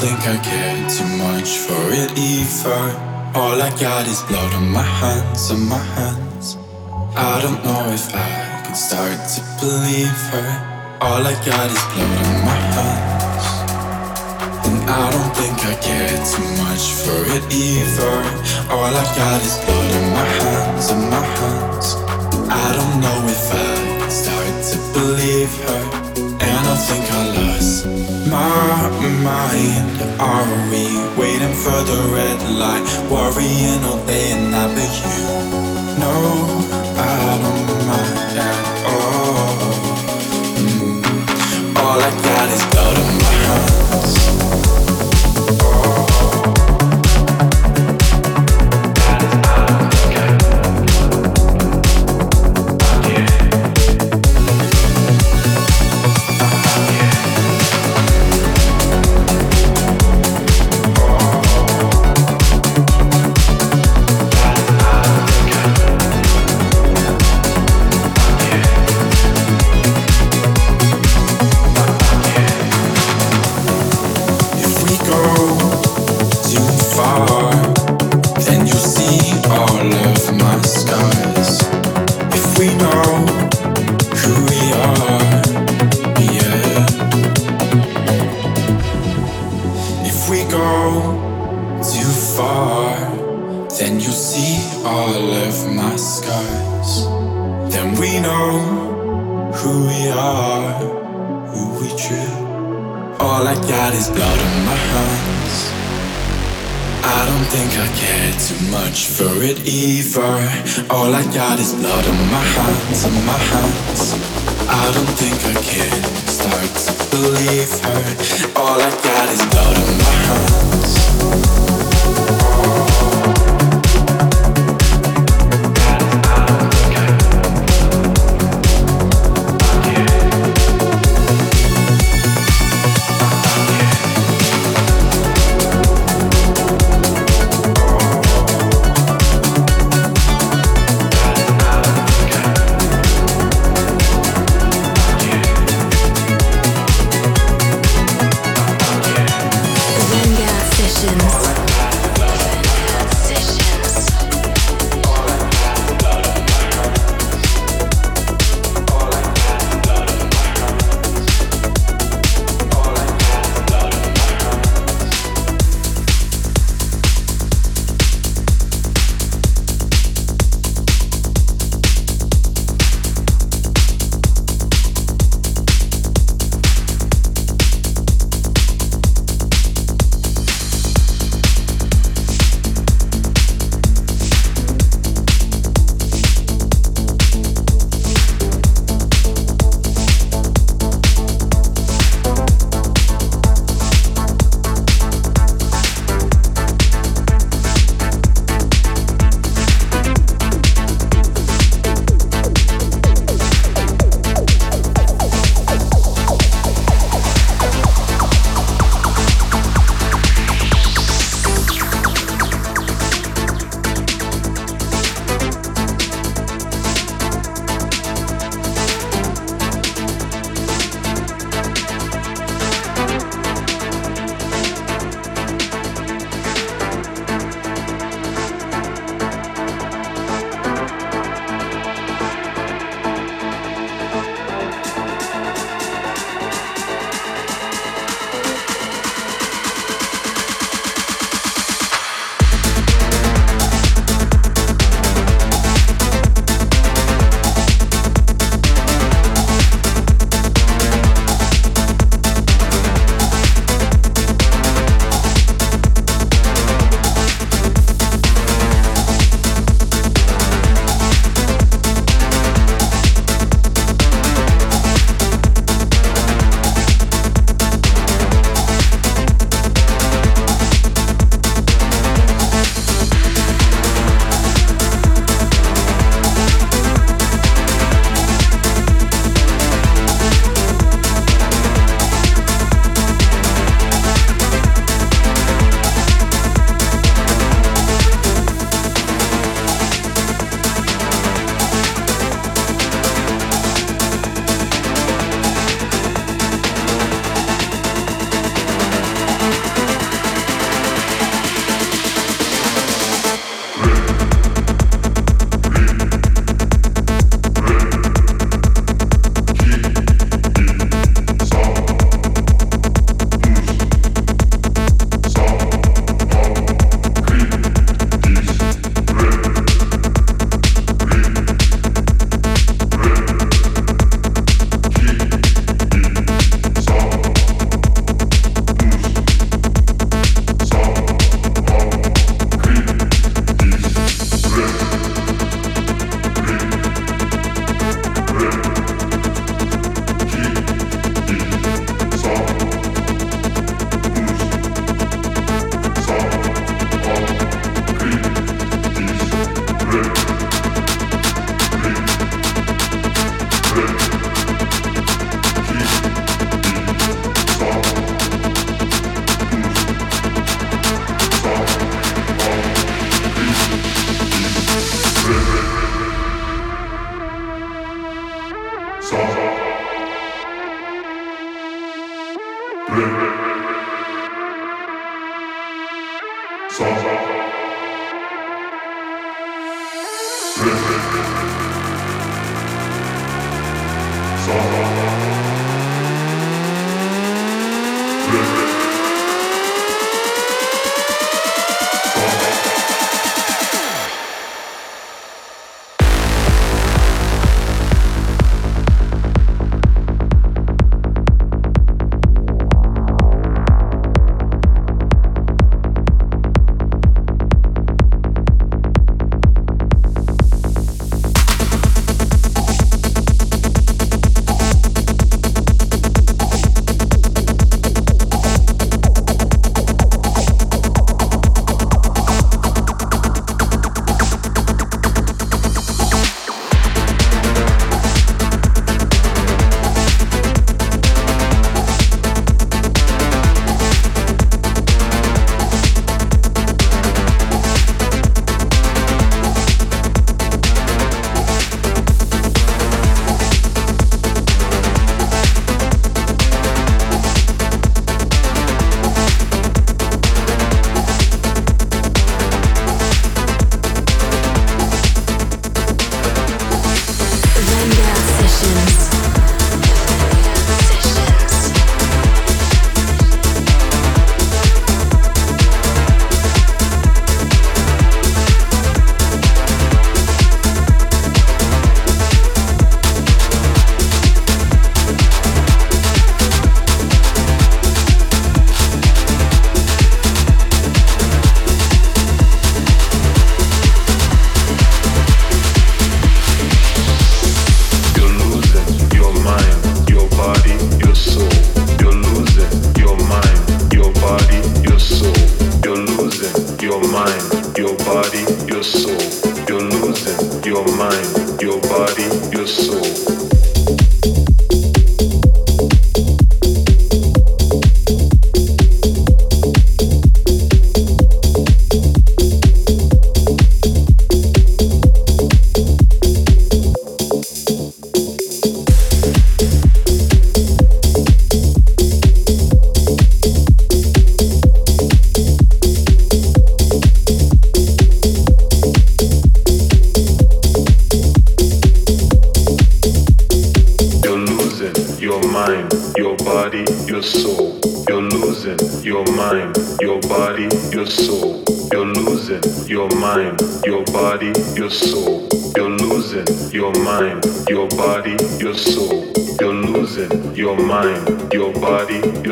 Think I care too much for it either. All I got is blood on my hands, on my hands. I don't know if I can start to believe her. All I got is blood on my hands. And I don't think I care too much for it either. All I got is blood on my hands, on my hands. I don't know if I can start to believe her. I lost my mind. Are we waiting for the red light? Worrying all day and night, but you know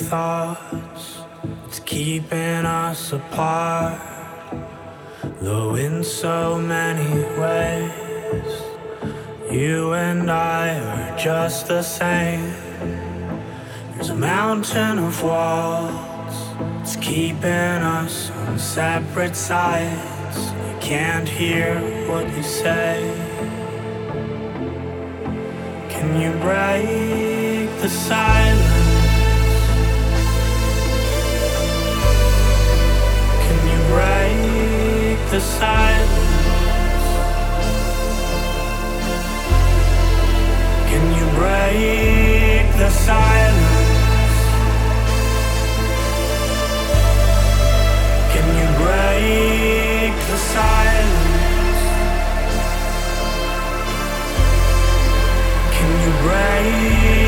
Of thoughts, it's keeping us apart. Though in so many ways, you and I are just the same. There's a mountain of walls, it's keeping us on separate sides. I can't hear what you say. Can you break the silence? Break the silence? Can you break the silence? Can you break the silence? Can you break?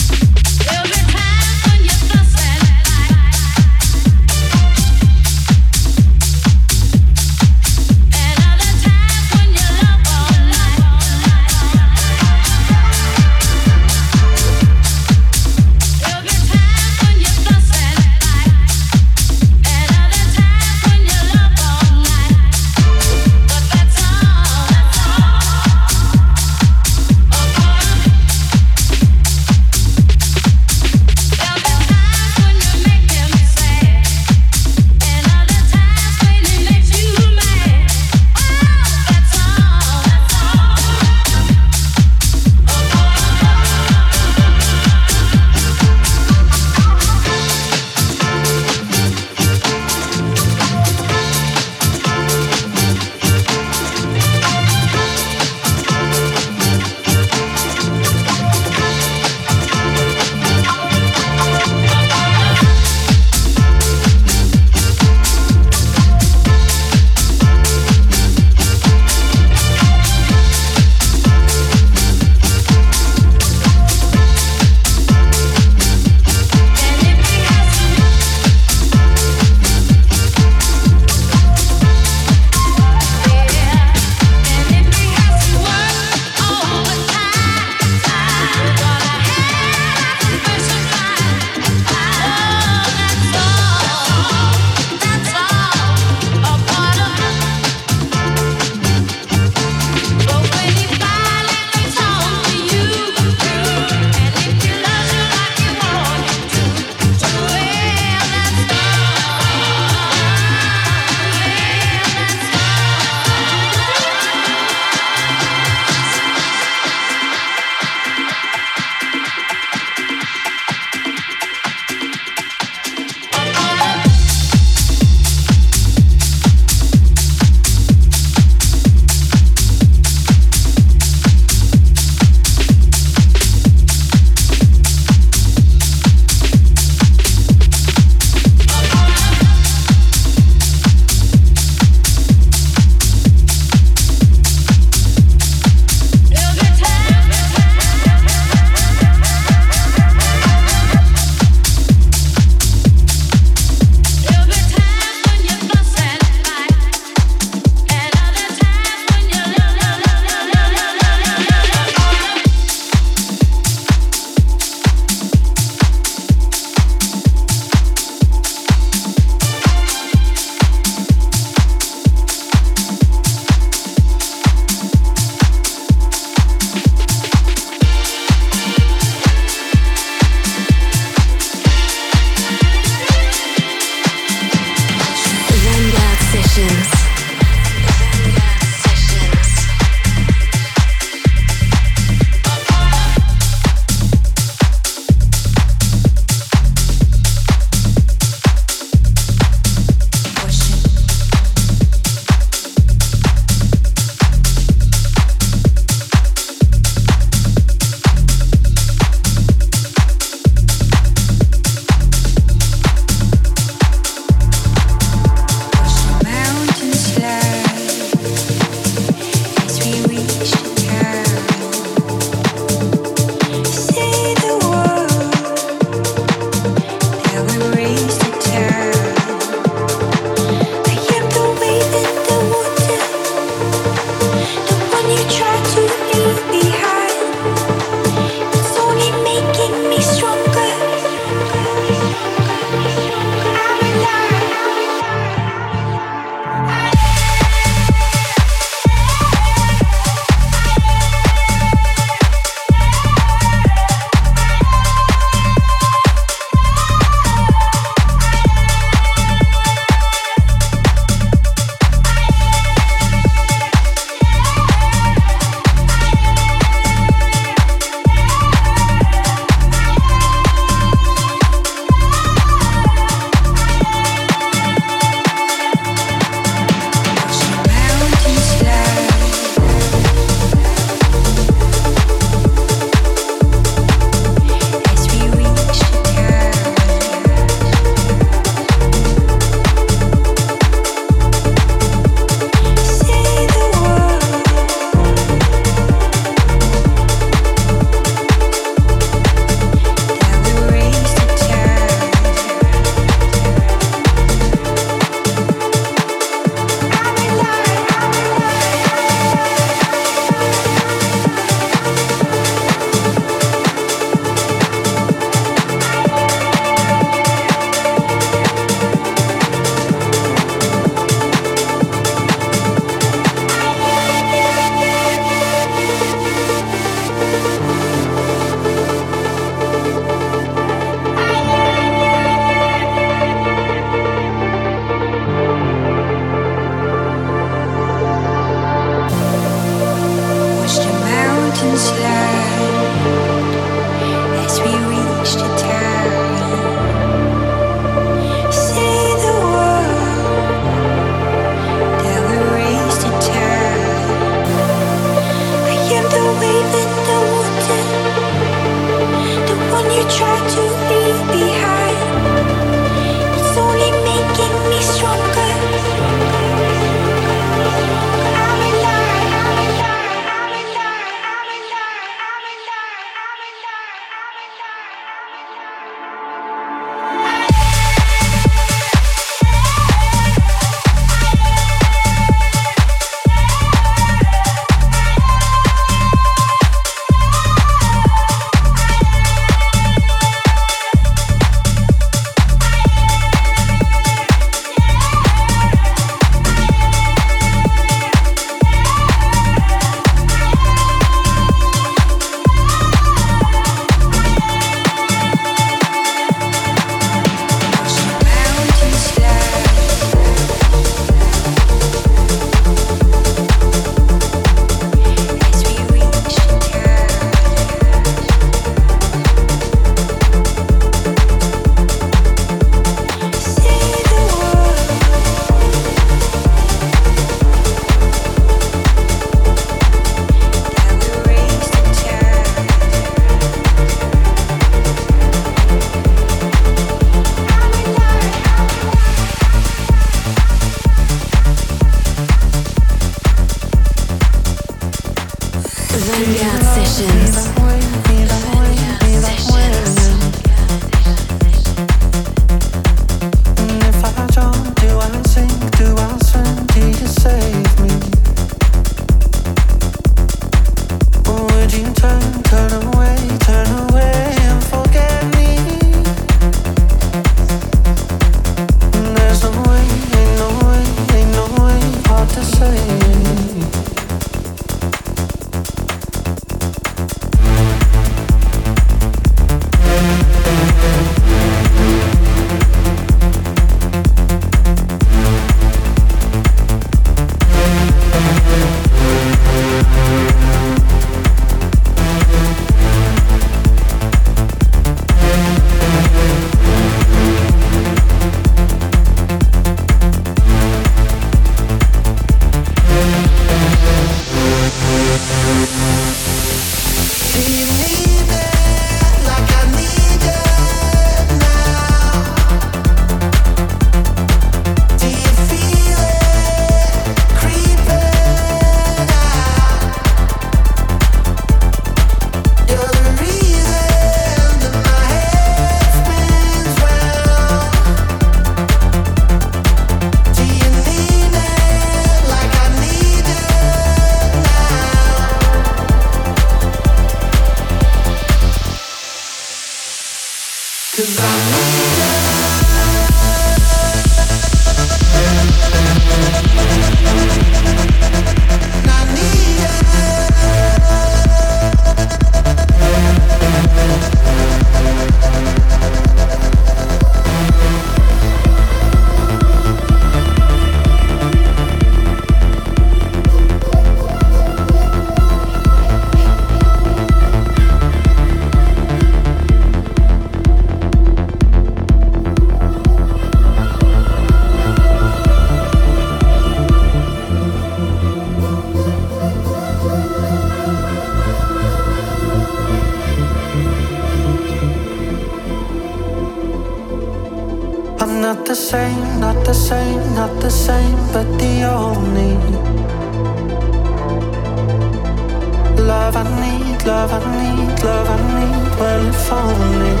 love I need, love I need, love I need when you're falling.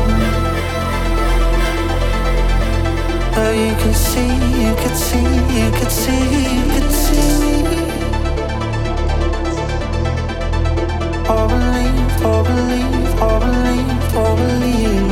Oh, you can see, you can see, you can see, you can see. Oh, believe, oh, believe, oh, believe, oh, believe.